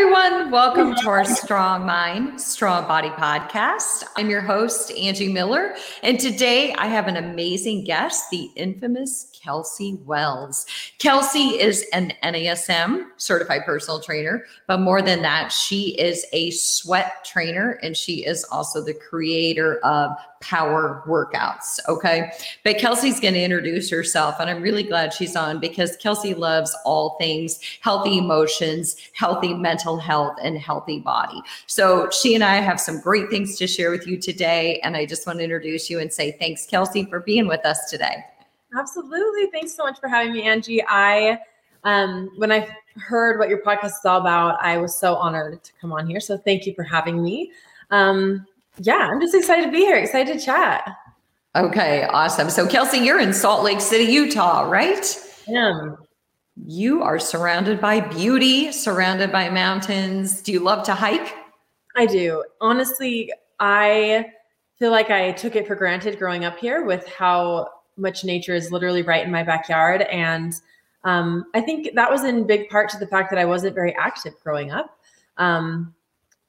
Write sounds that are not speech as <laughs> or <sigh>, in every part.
everyone. Welcome to our Strong Mind, Strong Body podcast. I'm your host, Angie Miller. And today I have an amazing guest, the infamous Kelsey Wells. Kelsey is an NASM certified personal trainer, but more than that, she is a sweat trainer and she is also the creator of PWR workouts. Okay. But Kelsey's going to introduce herself, and I'm really glad she's on because Kelsey loves all things healthy emotions, healthy mental health, and healthy body. So she and I have some great things to share with you today. And I just want to introduce you and say thanks, Kelsey, for being with us today. Absolutely. Thanks so much for having me, Angie. I, um, when I heard what your podcast is all about, I was so honored to come on here. So thank you for having me. Um, yeah, I'm just excited to be here, excited to chat. Okay, awesome. So, Kelsey, you're in Salt Lake City, Utah, right? I am. You are surrounded by beauty, surrounded by mountains. Do you love to hike? I do. Honestly, I feel like I took it for granted growing up here with how much nature is literally right in my backyard. And um, I think that was in big part to the fact that I wasn't very active growing up. Um,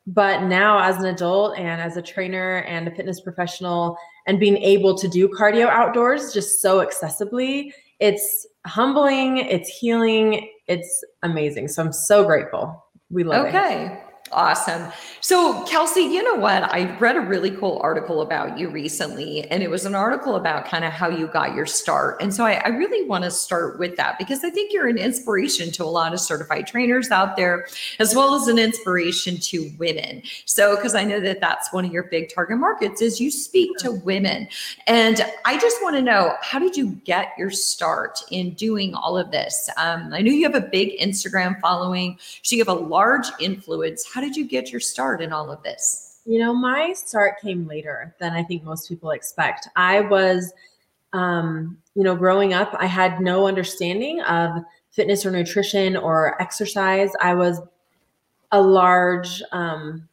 but now as an adult and as a trainer and a fitness professional and being able to do cardio outdoors just so accessibly it's humbling it's healing it's amazing. So i'm so grateful. We love okay. it. Okay Awesome. So, Kelsey, you know what? I read a really cool article about you recently, and it was an article about kind of how you got your start. And so, I, I really want to start with that because I think you're an inspiration to a lot of certified trainers out there, as well as an inspiration to women. So, because I know that that's one of your big target markets is you speak to women. And I just want to know how did you get your start in doing all of this? Um, I know you have a big Instagram following, so you have a large influence. How how did you get your start in all of this? You know, my start came later than I think most people expect. I was, um, you know, growing up, I had no understanding of fitness or nutrition or exercise. I was a large um,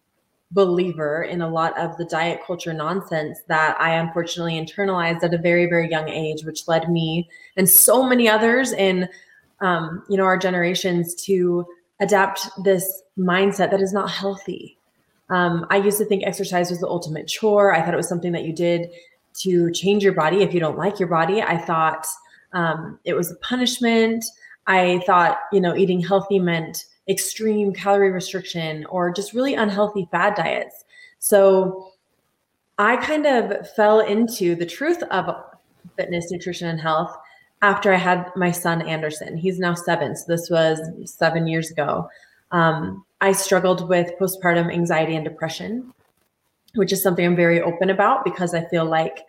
believer in a lot of the diet culture nonsense that I unfortunately internalized at a very, very young age, which led me and so many others in, um, you know, our generations to adapt this mindset that is not healthy. Um, I used to think exercise was the ultimate chore. I thought it was something that you did to change your body if you don't like your body. I thought um, it was a punishment. I thought, you know, eating healthy meant extreme calorie restriction or just really unhealthy fad diets. So I kind of fell into the truth of fitness, nutrition, and health after I had my son Anderson. He's now seven. So this was seven years ago. Um, I struggled with postpartum anxiety and depression, which is something I'm very open about because I feel like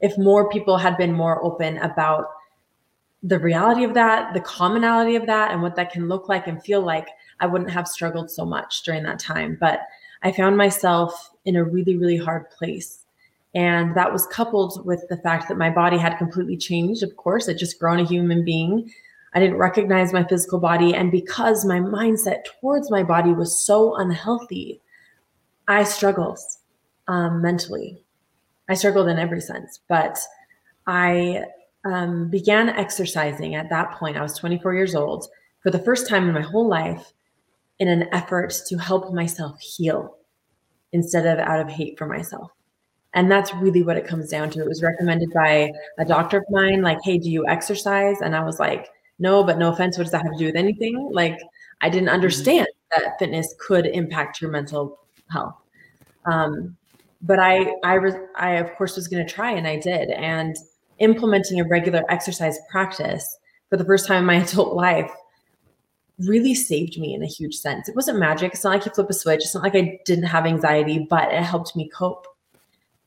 if more people had been more open about the reality of that, the commonality of that, and what that can look like and feel like, I wouldn't have struggled so much during that time. But I found myself in a really, really hard place and that was coupled with the fact that my body had completely changed. Of course, I'd just grown a human being. I didn't recognize my physical body. And because my mindset towards my body was so unhealthy, I struggled um, mentally. I struggled in every sense, but I um, began exercising at that point. I was 24 years old for the first time in my whole life in an effort to help myself heal instead of out of hate for myself. And that's really what it comes down to. It was recommended by a doctor of mine, like, hey, do you exercise? And I was like, no, but no offense, what does that have to do with anything? Like, I didn't mm-hmm. understand that fitness could impact your mental health. Um, but I, I, I of course was going to try, and I did. And implementing a regular exercise practice for the first time in my <laughs> adult life really saved me in a huge sense. It wasn't magic. It's not like you flip a switch. It's not like I didn't have anxiety, but it helped me cope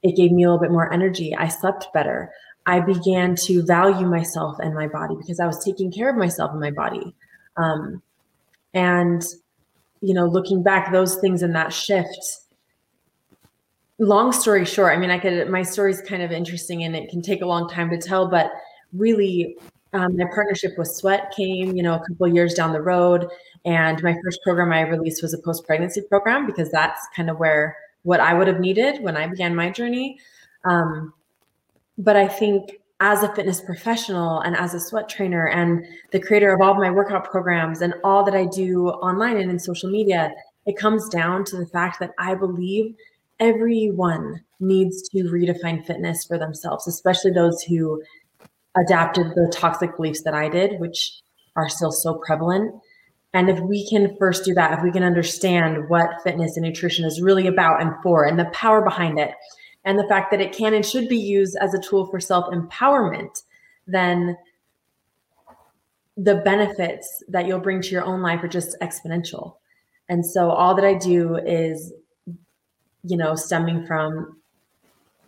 it gave me a little bit more energy. I slept better. I began to value myself and my body because I was taking care of myself and my body. Um, and, you know, looking back, those things and that shift, long story short, I mean, I could, my story is kind of interesting and it can take a long time to tell, but really, um, my partnership with Sweat came, you know, a couple years down the road. And my first program I released was a post pregnancy program because that's kind of where what I would have needed when I began my journey. Um, but I think as a fitness professional and as a sweat trainer and the creator of all of my workout programs and all that I do online and in social media, it comes down to the fact that I believe everyone needs to redefine fitness for themselves, especially those who adapted the toxic beliefs that I did, which are still so prevalent. And if we can first do that, if we can understand what fitness and nutrition is really about and for, and the power behind it, and the fact that it can and should be used as a tool for self empowerment, then the benefits that you'll bring to your own life are just exponential. And so all that I do is, you know, stemming from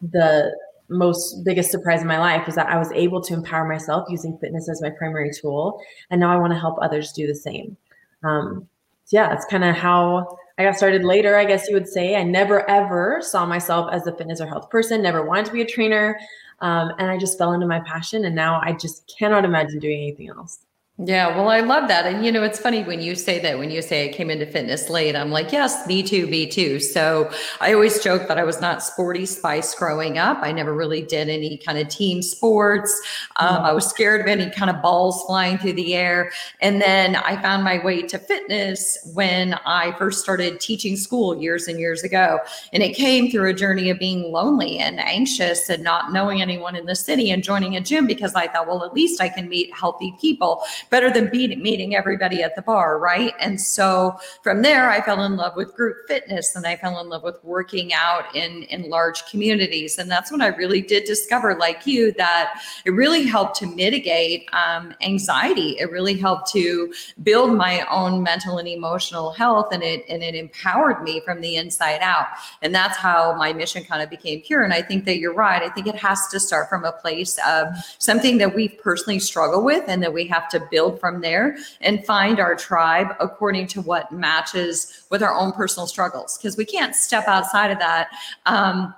the most biggest surprise in my life was that I was able to empower myself using fitness as my primary tool. And now I want to help others do the same. Um, so yeah, that's kind of how I got started later, I guess you would say. I never ever saw myself as a fitness or health person, never wanted to be a trainer. Um, and I just fell into my passion. And now I just cannot imagine doing anything else. Yeah, well, I love that. And you know, it's funny when you say that, when you say I came into fitness late, I'm like, yes, me too, me too. So I always joke that I was not sporty spice growing up. I never really did any kind of team sports. Um, I was scared of any kind of balls flying through the air. And then I found my way to fitness when I first started teaching school years and years ago. And it came through a journey of being lonely and anxious and not knowing anyone in the city and joining a gym because I thought, well, at least I can meet healthy people better than beating, meeting everybody at the bar, right? And so from there, I fell in love with group fitness and I fell in love with working out in, in large communities. And that's when I really did discover, like you, that it really helped to mitigate um, anxiety. It really helped to build my own mental and emotional health and it, and it empowered me from the inside out. And that's how my mission kind of became pure. And I think that you're right. I think it has to start from a place of something that we personally struggle with and that we have to build build from there and find our tribe according to what matches with our own personal struggles because we can't step outside of that um,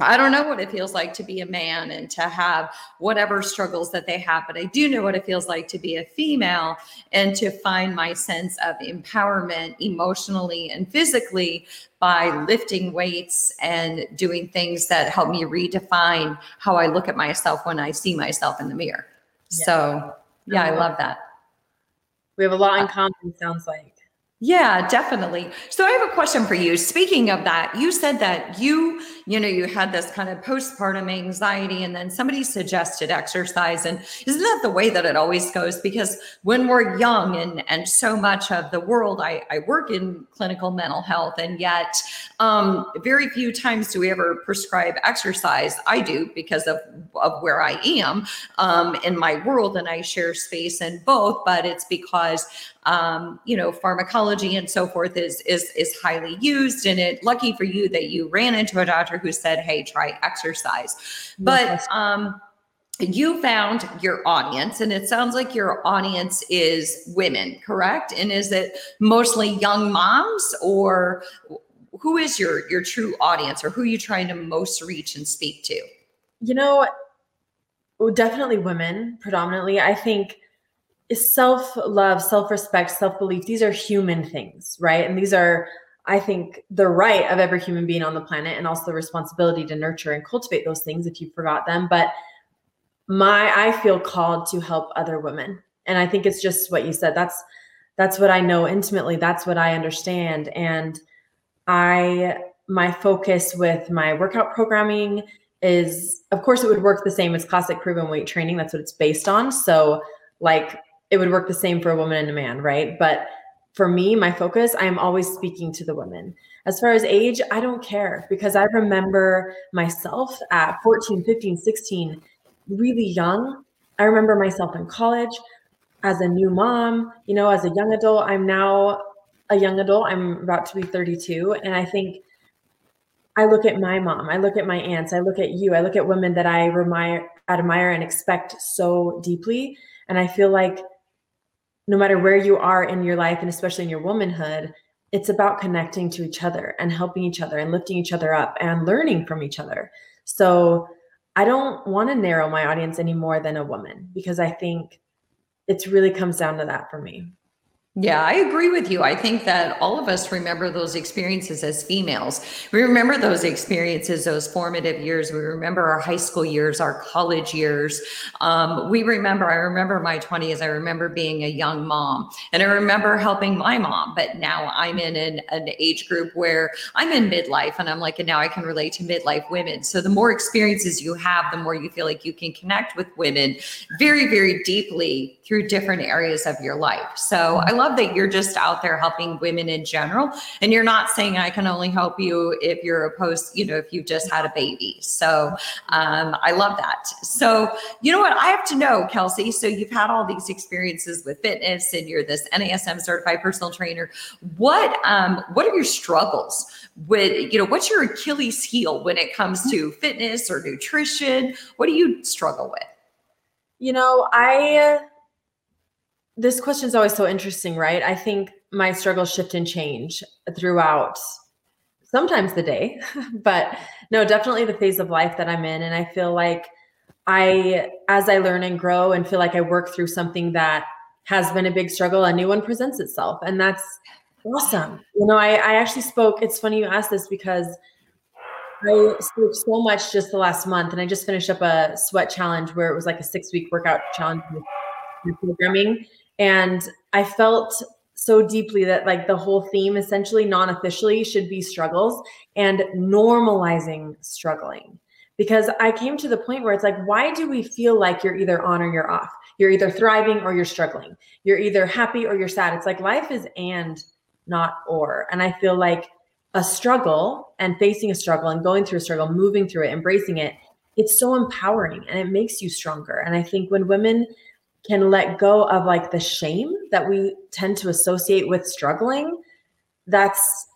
I don't know what it feels like to be a man and to have whatever struggles that they have, but I do know what it feels like to be a female and to find my sense of empowerment emotionally and physically by lifting weights and doing things that help me redefine how I look at myself when I see myself in the mirror. Yeah. So yeah, I love that. We have a lot in uh, common, sounds like. Yeah, definitely. So I have a question for you. Speaking of that, you said that you, you know, you had this kind of postpartum anxiety and then somebody suggested exercise. And isn't that the way that it always goes? Because when we're young and and so much of the world, I, I work in clinical mental health, and yet um, very few times do we ever prescribe exercise. I do because of, of where I am um, in my world and I share space in both, but it's because um, you know, pharmacology and so forth is is is highly used. And it lucky for you that you ran into a doctor who said, "Hey, try exercise." But um, you found your audience, and it sounds like your audience is women, correct? And is it mostly young moms, or who is your your true audience, or who are you trying to most reach and speak to? You know, definitely women predominantly. I think self love, self respect, self belief, these are human things, right? And these are, I think, the right of every human being on the planet and also the responsibility to nurture and cultivate those things if you forgot them. But my, I feel called to help other women. And I think it's just what you said. That's, that's what I know intimately. That's what I understand. And I, my focus with my workout programming is, of course, it would work the same as classic proven weight training. That's what it's based on. So, like it would work the same for a woman and a man, right? But for me, my focus, I am always speaking to the women. As far as age, I don't care because I remember myself at 14, 15, 16, really young. I remember myself in college as a new mom, you know, as a young adult. I'm now a young adult. I'm about to be 32. And I think I look at my mom, I look at my aunts, I look at you, I look at women that I admire, admire and expect so deeply. And I feel like no matter where you are in your life and especially in your womanhood, it's about connecting to each other and helping each other and lifting each other up and learning from each other. So I don't want to narrow my audience any more than a woman because I think it really comes down to that for me. Yeah, I agree with you. I think that all of us remember those experiences as females. We remember those experiences, those formative years. We remember our high school years, our college years. Um, we remember, I remember my 20s. I remember being a young mom and I remember helping my mom. But now I'm in an, an age group where I'm in midlife and I'm like, and now I can relate to midlife women. So the more experiences you have, the more you feel like you can connect with women very, very deeply through different areas of your life. So I love love that you're just out there helping women in general. And you're not saying I can only help you if you're a post, you know, if you've just had a baby. So um, I love that. So, you know what? I have to know, Kelsey. So you've had all these experiences with fitness and you're this NASM certified personal trainer. What um, what are your struggles with, you know, what's your Achilles heel when it comes to fitness or nutrition? What do you struggle with? You know, I this question is always so interesting, right? I think my struggles shift and change throughout sometimes the day, <laughs> but no, definitely the phase of life that I'm in. And I feel like I, as I learn and grow and feel like I work through something that has been a big struggle, a new one presents itself. And that's awesome. You know, I, I actually spoke, it's funny you asked this because I spoke so much just the last month and I just finished up a sweat challenge where it was like a six week workout challenge with programming and I felt so deeply that like the whole theme essentially non-officially should be struggles and normalizing struggling because I came to the point where it's like, why do we feel like you're either on or you're off? You're either thriving or you're struggling. You're either happy or you're sad. It's like life is and not or. And I feel like a struggle and facing a struggle and going through a struggle, moving through it, embracing it, it's so empowering and it makes you stronger. And I think when women can let go of like the shame that we tend to associate with struggling, that's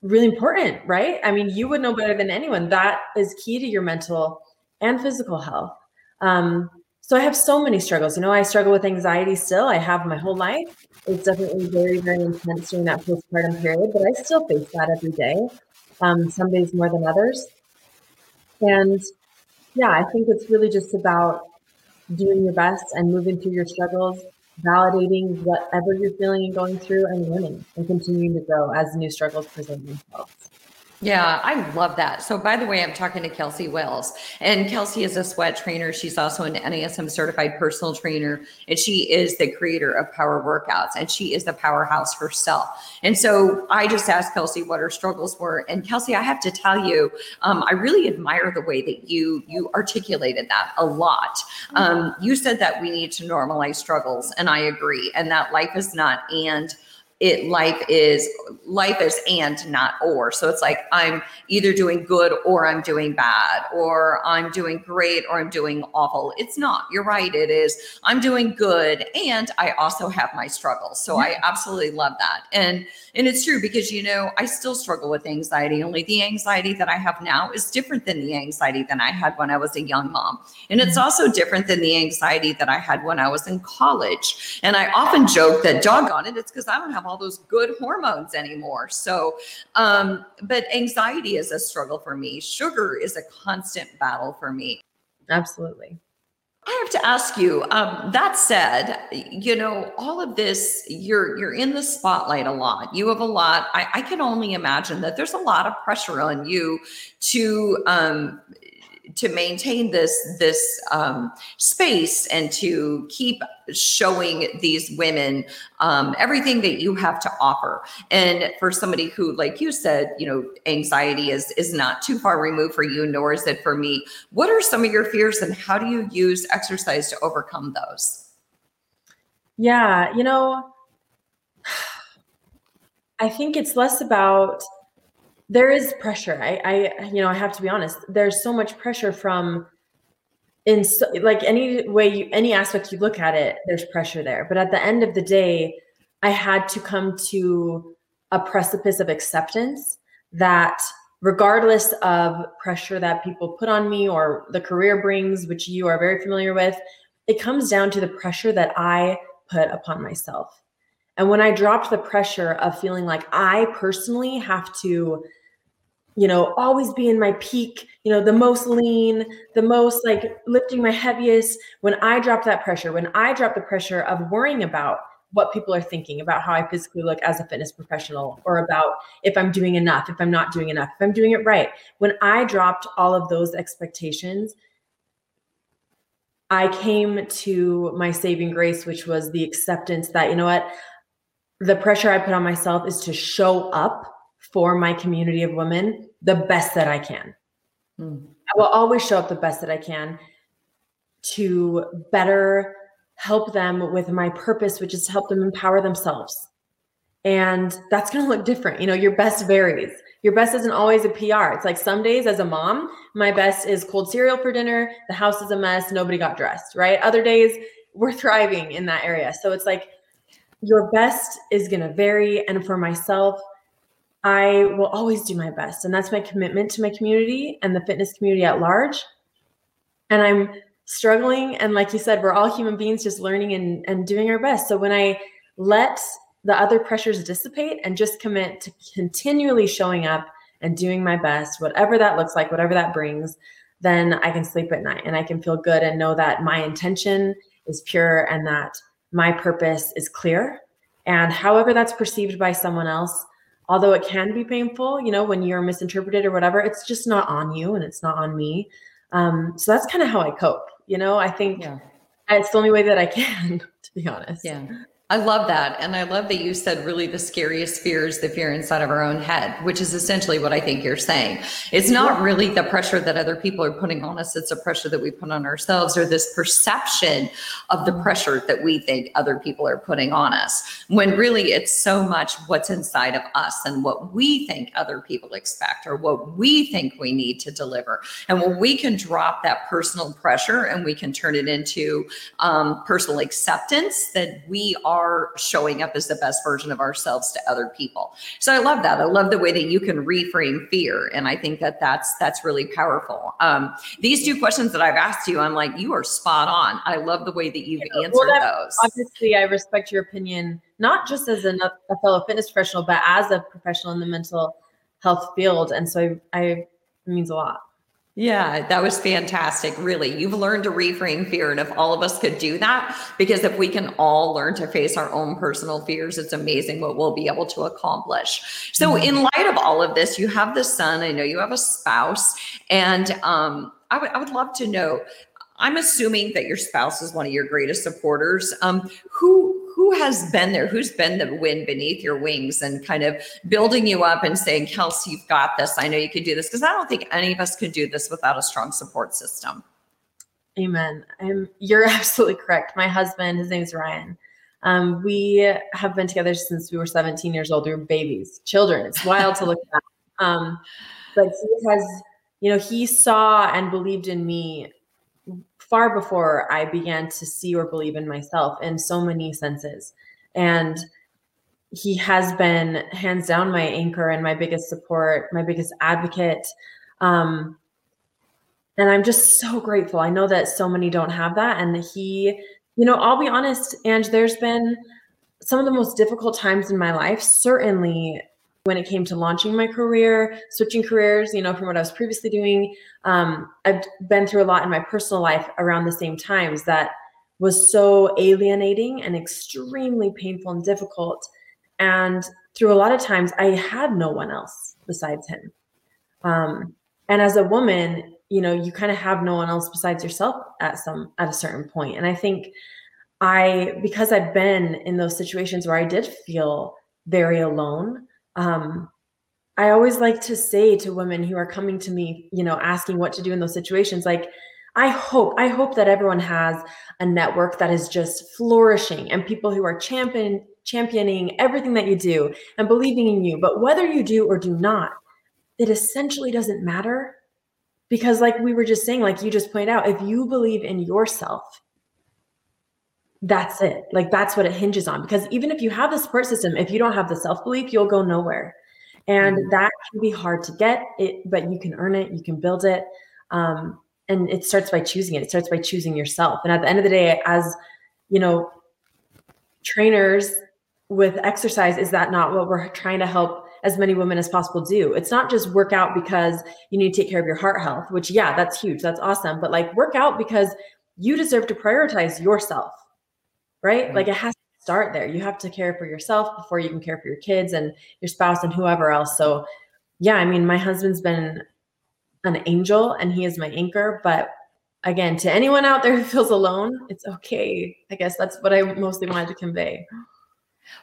really important, right? I mean, you would know better than anyone. That is key to your mental and physical health. Um, so I have so many struggles. You know, I struggle with anxiety still. I have my whole life. It's definitely very, very intense during that postpartum period, but I still face that every day. Um, some days more than others. And yeah, I think it's really just about doing your best and moving through your struggles, validating whatever you're feeling and going through, and learning and continuing to grow as new struggles present themselves. Yeah, I love that. So, by the way, I'm talking to Kelsey Wells, and Kelsey is a sweat trainer. She's also an NASM certified personal trainer, and she is the creator of PWR Workouts, and she is the powerhouse herself. And so, I just asked Kelsey what her struggles were, and Kelsey, I have to tell you, um, I really admire the way that you you articulated that a lot. Um, you said that we need to normalize struggles, and I agree, and that life is not and it life is life is and not or. So it's like i'm either doing good or i'm doing bad or i'm doing great or i'm doing awful. It's not. You're right. It is. I'm doing good and i also have my struggles. So i absolutely love that. And and it's true because you know i still struggle with anxiety. Only the anxiety that i have now is different than the anxiety that i had when i was a young mom. And it's mm-hmm. also different than the anxiety that i had when i was in college. And i often joke that doggone it it's because i don't have all those good hormones anymore. So, um, but anxiety is a struggle for me. Sugar is a constant battle for me. Absolutely. I have to ask you. Um, that said, you know, all of this, you're you're in the spotlight a lot. You have a lot. I, I can only imagine that there's a lot of pressure on you to um, to maintain this this um, space and to keep showing these women um, everything that you have to offer. And for somebody who like you said you know anxiety is is not too far removed for you nor is it for me. What are some of your fears and how do you use exercise to overcome those? Yeah you know <sighs> i think it's less about there is pressure. I, I, you know, I have to be honest. There's so much pressure from, in so, like any way you, any aspect you look at it, there's pressure there. But at the end of the day, I had to come to a precipice of acceptance that regardless of pressure that people put on me or the career brings, which you are very familiar with, it comes down to the pressure that I put upon myself. And when I dropped the pressure of feeling like I personally have to you know, always be in my peak, you know, the most lean, the most like lifting my heaviest. When I drop that pressure, when I drop the pressure of worrying about what people are thinking about how I physically look as a fitness professional or about if I'm doing enough, if I'm not doing enough, if I'm doing it right. When I dropped all of those expectations, I came to my saving grace, which was the acceptance that, you know what, the pressure I put on myself is to show up for my community of women the best that I can. Mm. I will always show up the best that I can to better help them with my purpose, which is to help them empower themselves. And that's going to look different. You know, your best varies. Your best isn't always a PR. It's like some days as a mom, my best is cold cereal for dinner, the house is a mess, nobody got dressed, right? Other days, we're thriving in that area. So it's like your best is going to vary. And for myself, I will always do my best. And that's my commitment to my community and the fitness community at large. And I'm struggling. And like you said, we're all human beings just learning and, and doing our best. So when I let the other pressures dissipate and just commit to continually showing up and doing my best, whatever that looks like, whatever that brings, then I can sleep at night and I can feel good and know that my intention is pure and that my purpose is clear. And however that's perceived by someone else, although it can be painful, you know, when you're misinterpreted or whatever, it's just not on you and it's not on me. Um, so that's kind of how I cope. You know, I think yeah. it's the only way that I <laughs> can, to be honest. Yeah. I love that. And I love that you said really the scariest fear is the fear inside of our own head, which is essentially what I think you're saying. It's not really the pressure that other people are putting on us, it's a pressure that we put on ourselves or this perception of the pressure that we think other people are putting on us. When really it's so much what's inside of us and what we think other people expect or what we think we need to deliver. And when we can drop that personal pressure and we can turn it into um, personal acceptance that we are are showing up as the best version of ourselves to other people. So I love that. I love the way that you can reframe fear, and I think that that's that's really powerful. Um, these two questions that I've asked you, I'm like, you are spot on. I love the way that you've answered well, those. Obviously, I respect your opinion, not just as a, a fellow fitness professional, but as a professional in the mental health field, and so I, I it means a lot. Yeah, that was fantastic. Really, you've learned to reframe fear. And if all of us could do that, because if we can all learn to face our own personal fears, it's amazing what we'll be able to accomplish. So, mm-hmm. in light of all of this, you have the son, I know you have a spouse, and um, I, w- I would love to know. I'm assuming that your spouse is one of your greatest supporters. Um, who who has been there? Who's been the wind beneath your wings and kind of building you up and saying, Kelsey, you've got this. I know you could do this. Because I don't think any of us could do this without a strong support system. Amen. I'm, you're <laughs> absolutely correct. My husband, his name is Ryan. Um, we have been together since we were 17 years old. We were babies, children. It's wild to look at. <laughs> Um, but he has, you know, he saw and believed in me far before I began to see or believe in myself in so many senses. And he has been hands down my anchor and my biggest support, my biggest advocate. Um, and I'm just so grateful. I know that so many don't have that. And he, you know, I'll be honest, and there's been some of the most difficult times in my life, certainly when it came to launching my career, switching careers, you know, from what I was previously doing. Um, I've been through a lot in my personal life around the same times that was so alienating and extremely painful and difficult. And through a lot of times, I had no one else besides him. Um, and as a woman, you know, you kind of have no one else besides yourself at some at a certain point. And I think I, because I've been in those situations where I did feel very alone, um, I always like to say to women who are coming to me, you know, asking what to do in those situations, like, I hope, I hope that everyone has a network that is just flourishing and people who are champion, championing everything that you do and believing in you. But whether you do or do not, it essentially doesn't matter because, like we were just saying, like you just pointed out, if you believe in yourself, that's it. Like that's what it hinges on. Because even if you have the support system, if you don't have the self belief, you'll go nowhere. And mm-hmm. that can be hard to get it, but you can earn it, you can build it. Um, and it starts by choosing it. It starts by choosing yourself. And at the end of the day, as you know, trainers with exercise, is that not what we're trying to help as many women as possible do? It's not just work out because you need to take care of your heart health, which, yeah, that's huge. That's awesome. But like work out because you deserve to prioritize yourself right? Like it has to start there. You have to care for yourself before you can care for your kids and your spouse and whoever else. So, yeah, I mean, my husband's been an angel and he is my anchor, but again, to anyone out there who feels alone, it's okay. I guess that's what I mostly wanted to convey.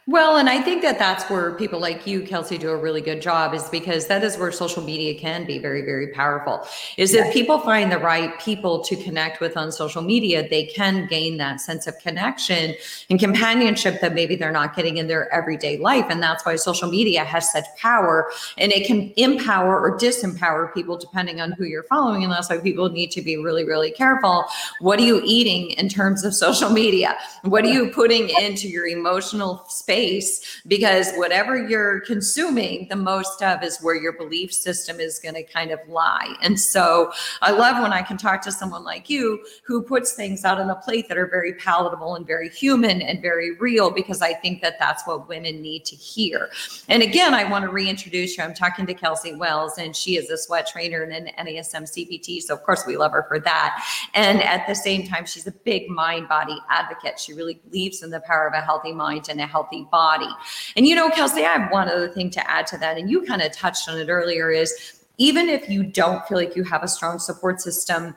Well, and I think that that's where people like you, Kelsey, do a really good job is because that is where social media can be very, very powerful. Is if people find the right people to connect with on social media, they can gain that sense of connection and companionship that maybe they're not getting in their everyday life. And that's why social media has such power and it can empower or disempower people depending on who you're following. And that's why people need to be really, really careful. What are you eating in terms of <laughs> social media? What are you putting into your emotional space because whatever you're consuming, the most of is where your belief system is going to kind of lie. And so I love when I can talk to someone like you who puts things out on a plate that are very palatable and very human and very real because I think that that's what women need to hear. And again, I want to reintroduce you. I'm talking to Kelsey Wells, and she is a sweat trainer and an NASM CPT. So, of course, we love her for that. And at the same time, she's a big mind body advocate. She really believes in the power of a healthy mind and a healthy healthy body. And you know, Kelsey, I have one other thing to add to that, and you kind of touched on it earlier is even if you don't feel like you have a strong support system,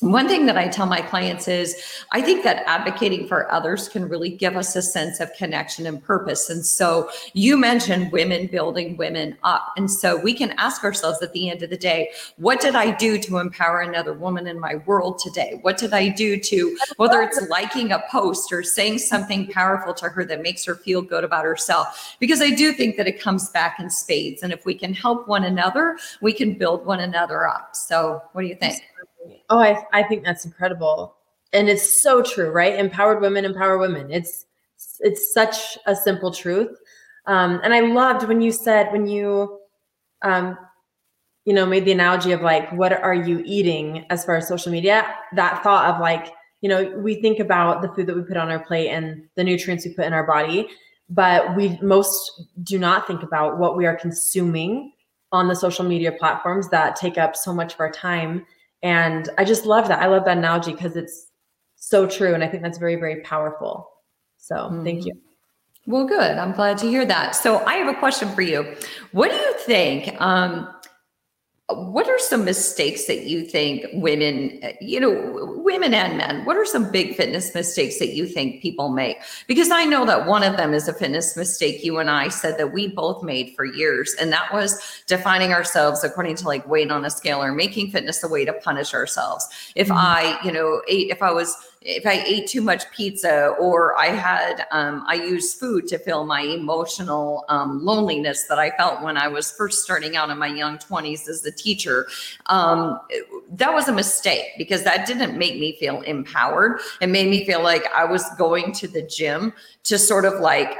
one thing that I tell my clients is I think that advocating for others can really give us a sense of connection and purpose. And so you mentioned women building women up. And so we can ask ourselves at the end of the day, what did I do to empower another woman in my world today? What did I do to, whether it's liking a post or saying something powerful to her that makes her feel good about herself? Because I do think that it comes back in spades. And if we can help one another, we can build one another up. So what do you think? Oh, I, I think that's incredible. And it's so true, right? Empowered women empower women. It's it's such a simple truth. Um, and I loved when you said when you um, you know made the analogy of like what are you eating as far as social media that thought of like you know we think about the food that we put on our plate and the nutrients we put in our body but we most do not think about what we are consuming on the social media platforms that take up so much of our time and I just love that. I love that analogy because it's so true. And I think that's very, very powerful. So mm-hmm. thank you. Well, good. I'm glad to hear that. So I have a question for you. What do you think? Um, what are some mistakes that you think women, you know, women and men, what are some big fitness mistakes that you think people make? Because I know that one of them is a fitness mistake you and I said that we both made for years. And that was defining ourselves according to like weight on a scale or making fitness a way to punish ourselves. If mm-hmm. I, you know, ate, if I was if I ate too much pizza or I had, um, I used food to fill my emotional um, loneliness that I felt when I was first starting out in my young 20s as a teacher. Um, that was a mistake because that didn't make me feel empowered. It made me feel like I was going to the gym to sort of like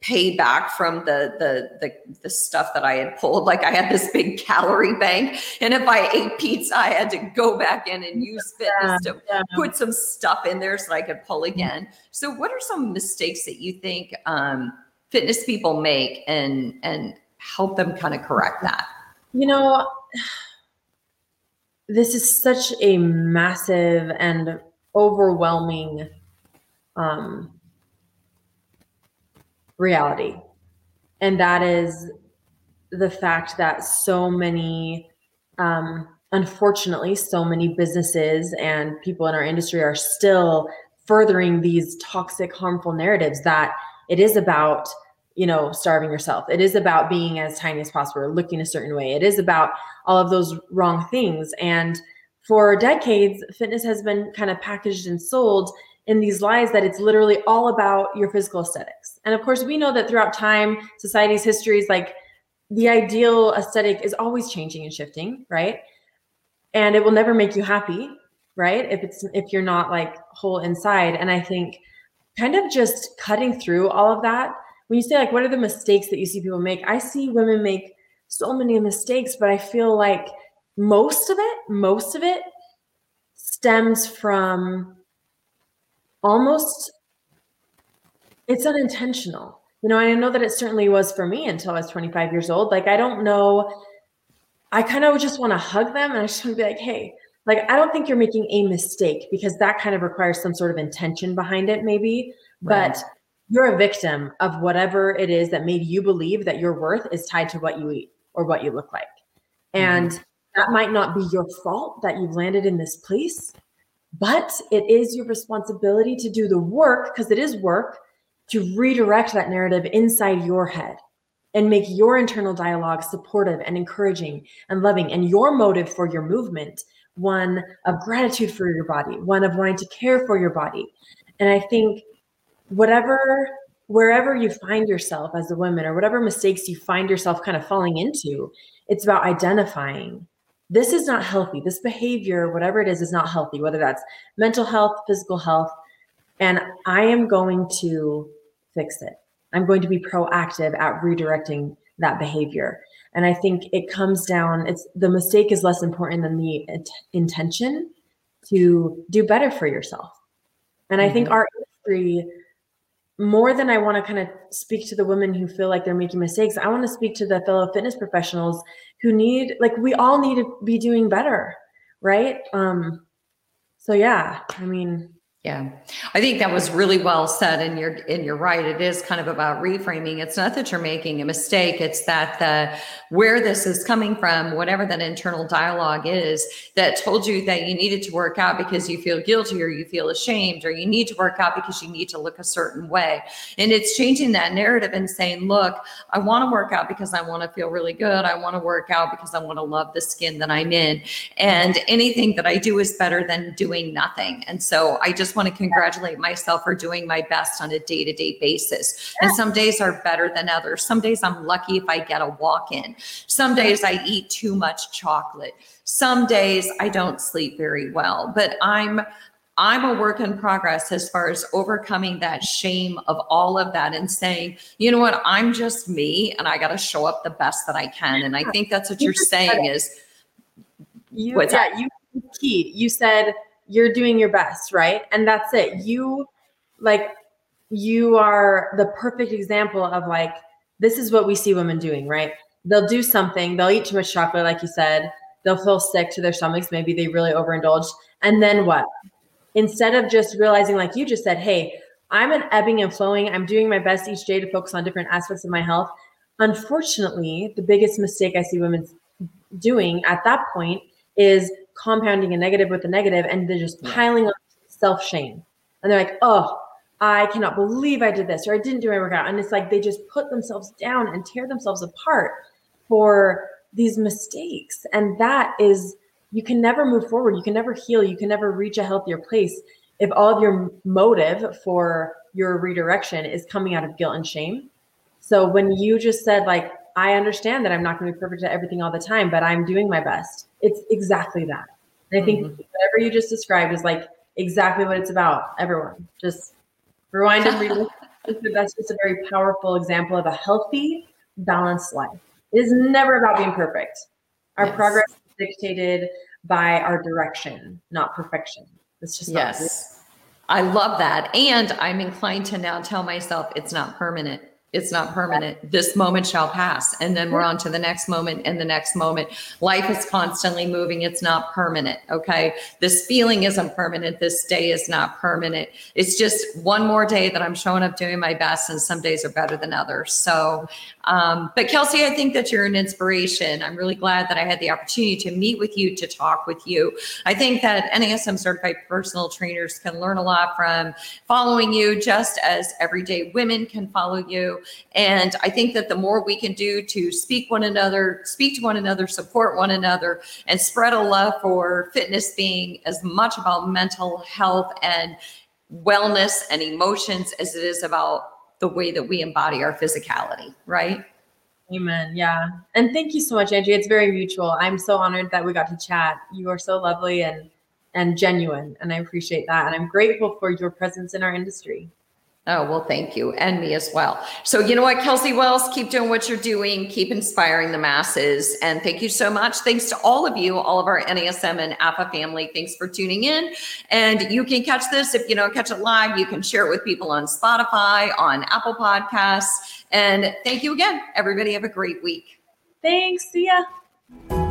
pay back from the, the the the stuff that I had pulled. Like I had this big calorie bank, and if I ate pizza, I had to go back in and use fitness yeah, to yeah. put some stuff in there so I could pull mm-hmm. again. So, what are some mistakes that you think um, fitness people make, and and help them kind of correct that? You know, <sighs> this is such a massive and overwhelming um, reality. And that is the fact that so many, um, unfortunately, so many businesses and people in our industry are still furthering these toxic, harmful narratives that it is about, you know, starving yourself. It is about being as tiny as possible, looking a certain way. It is about all of those wrong things. And for decades, fitness has been kind of packaged and sold in these lies that it's literally all about your physical aesthetics. And of course, we know that throughout time, society's histories, like the ideal aesthetic is always changing and shifting, right? And it will never make you happy, right? If it's if you're not like whole inside. And I think kind of just cutting through all of that. When you say like what are the mistakes that you see people make? I see women make so many mistakes, but I feel like most of it, most of it stems from almost it's unintentional you know i know that it certainly was for me until i was 25 years old like i don't know i kind of just want to hug them and i just want to be like hey like i don't think you're making a mistake because that kind of requires some sort of intention behind it maybe right. but you're a victim of whatever it is that made you believe that your worth is tied to what you eat or what you look like. And mm-hmm. that might not be your fault that you've landed in this place, but it is your responsibility to do the work because it is work to redirect that narrative inside your head and make your internal dialogue supportive and encouraging and loving and your motive for your movement one of gratitude for your body one of wanting to care for your body. And i think whatever wherever you find yourself as a woman or whatever mistakes you find yourself kind of falling into it's about identifying this is not healthy. This behavior whatever it is is not healthy whether that's mental health physical health. And i am going to fix it I'm going to be proactive at redirecting that behavior. And I think it comes down, it's the mistake is less important than the intention to do better for yourself. And I mm-hmm. think our industry, more than I want to kind of speak to the women who feel like they're making mistakes, I want to speak to the fellow fitness professionals who need, like, we all need to be doing better, right? Um, so yeah, I mean, yeah. I think that was really well said and you're and you're right. It is kind of about reframing. It's not that you're making a mistake, it's that the where this is coming from, whatever that internal dialogue is that told you that you needed to work out because you feel guilty or you feel ashamed or you need to work out because you need to look a certain way. And it's changing that narrative and saying, "Look, I want to work out because I want to feel really good. I want to work out because I want to love the skin that I'm in. And anything that I do is better than doing nothing." And so I just just want to congratulate myself for doing my best on a day to day basis. And some days are better than others. Some days I'm lucky if I get a walk in. Some days I eat too much chocolate. Some days I don't sleep very well, but I'm I'm a work in progress as far as overcoming that shame of all of that and saying, you know what, I'm just me and I got to show up the best that I can. And I think that's what you're saying is you, yeah, that? you keyed. You said you're doing your best, right? And that's it. You like you are the perfect example of like this is what we see women doing, right? They'll do something, they'll eat too much chocolate, like you said, they'll feel sick to their stomachs, maybe they really overindulged. And then what? Instead of just realizing, like you just said, hey, I'm an ebbing and flowing, I'm doing my best each day to focus on different aspects of my health. Unfortunately, the biggest mistake I see women doing at that point is compounding a negative with a negative and they're just piling on self shame. And they're like, oh, I cannot believe I did this or I didn't do my workout. And it's like they just put themselves down and tear themselves apart for these mistakes. And that is, you can never move forward. You can never heal. You can never reach a healthier place if all of your motive for your redirection is coming out of guilt and shame. So when you just said, like, I understand that I'm not going to be perfect at everything all the time, but I'm doing my best. It's exactly that. And I think mm-hmm. whatever you just described is like exactly what it's about. Everyone, just rewind and read. That's just a very powerful example of a healthy, balanced life. It is never about being perfect. Our yes. progress is dictated by our direction, not perfection. It's just yes. I love that. And I'm inclined to now tell myself it's not permanent it's not permanent. This moment shall pass. And then we're on to the next moment and the next moment. Life is constantly moving. It's not permanent. Okay. This feeling isn't permanent. This day is not permanent. It's just one more day that I'm showing up doing my best, and some days are better than others. So, um, but Kelsey, I think that you're an inspiration. I'm really glad that I had the opportunity to meet with you, to talk with you. I think that NASM certified personal trainers can learn a lot from following you, just as everyday women can follow you. And I think that the more we can do to speak one another, speak to one another, support one another, and spread a love for fitness being as much about mental health and wellness and emotions as it is about the way that we embody our physicality, right? Amen. Yeah. And thank you so much, Angie. It's very mutual. I'm so honored that we got to chat. You are so lovely and and genuine, and I appreciate that. And I'm grateful for your presence in our industry. Oh, well, thank you. And me as well. So, you know what, Kelsey Wells, keep doing what you're doing, keep inspiring the masses. And thank you so much. Thanks to all of you, all of our NASM and AFAA family. Thanks for tuning in. And you can catch this if you don't catch it live, you can share it with people on Spotify, on Apple Podcasts. And thank you again. Everybody have a great week. Thanks. See ya.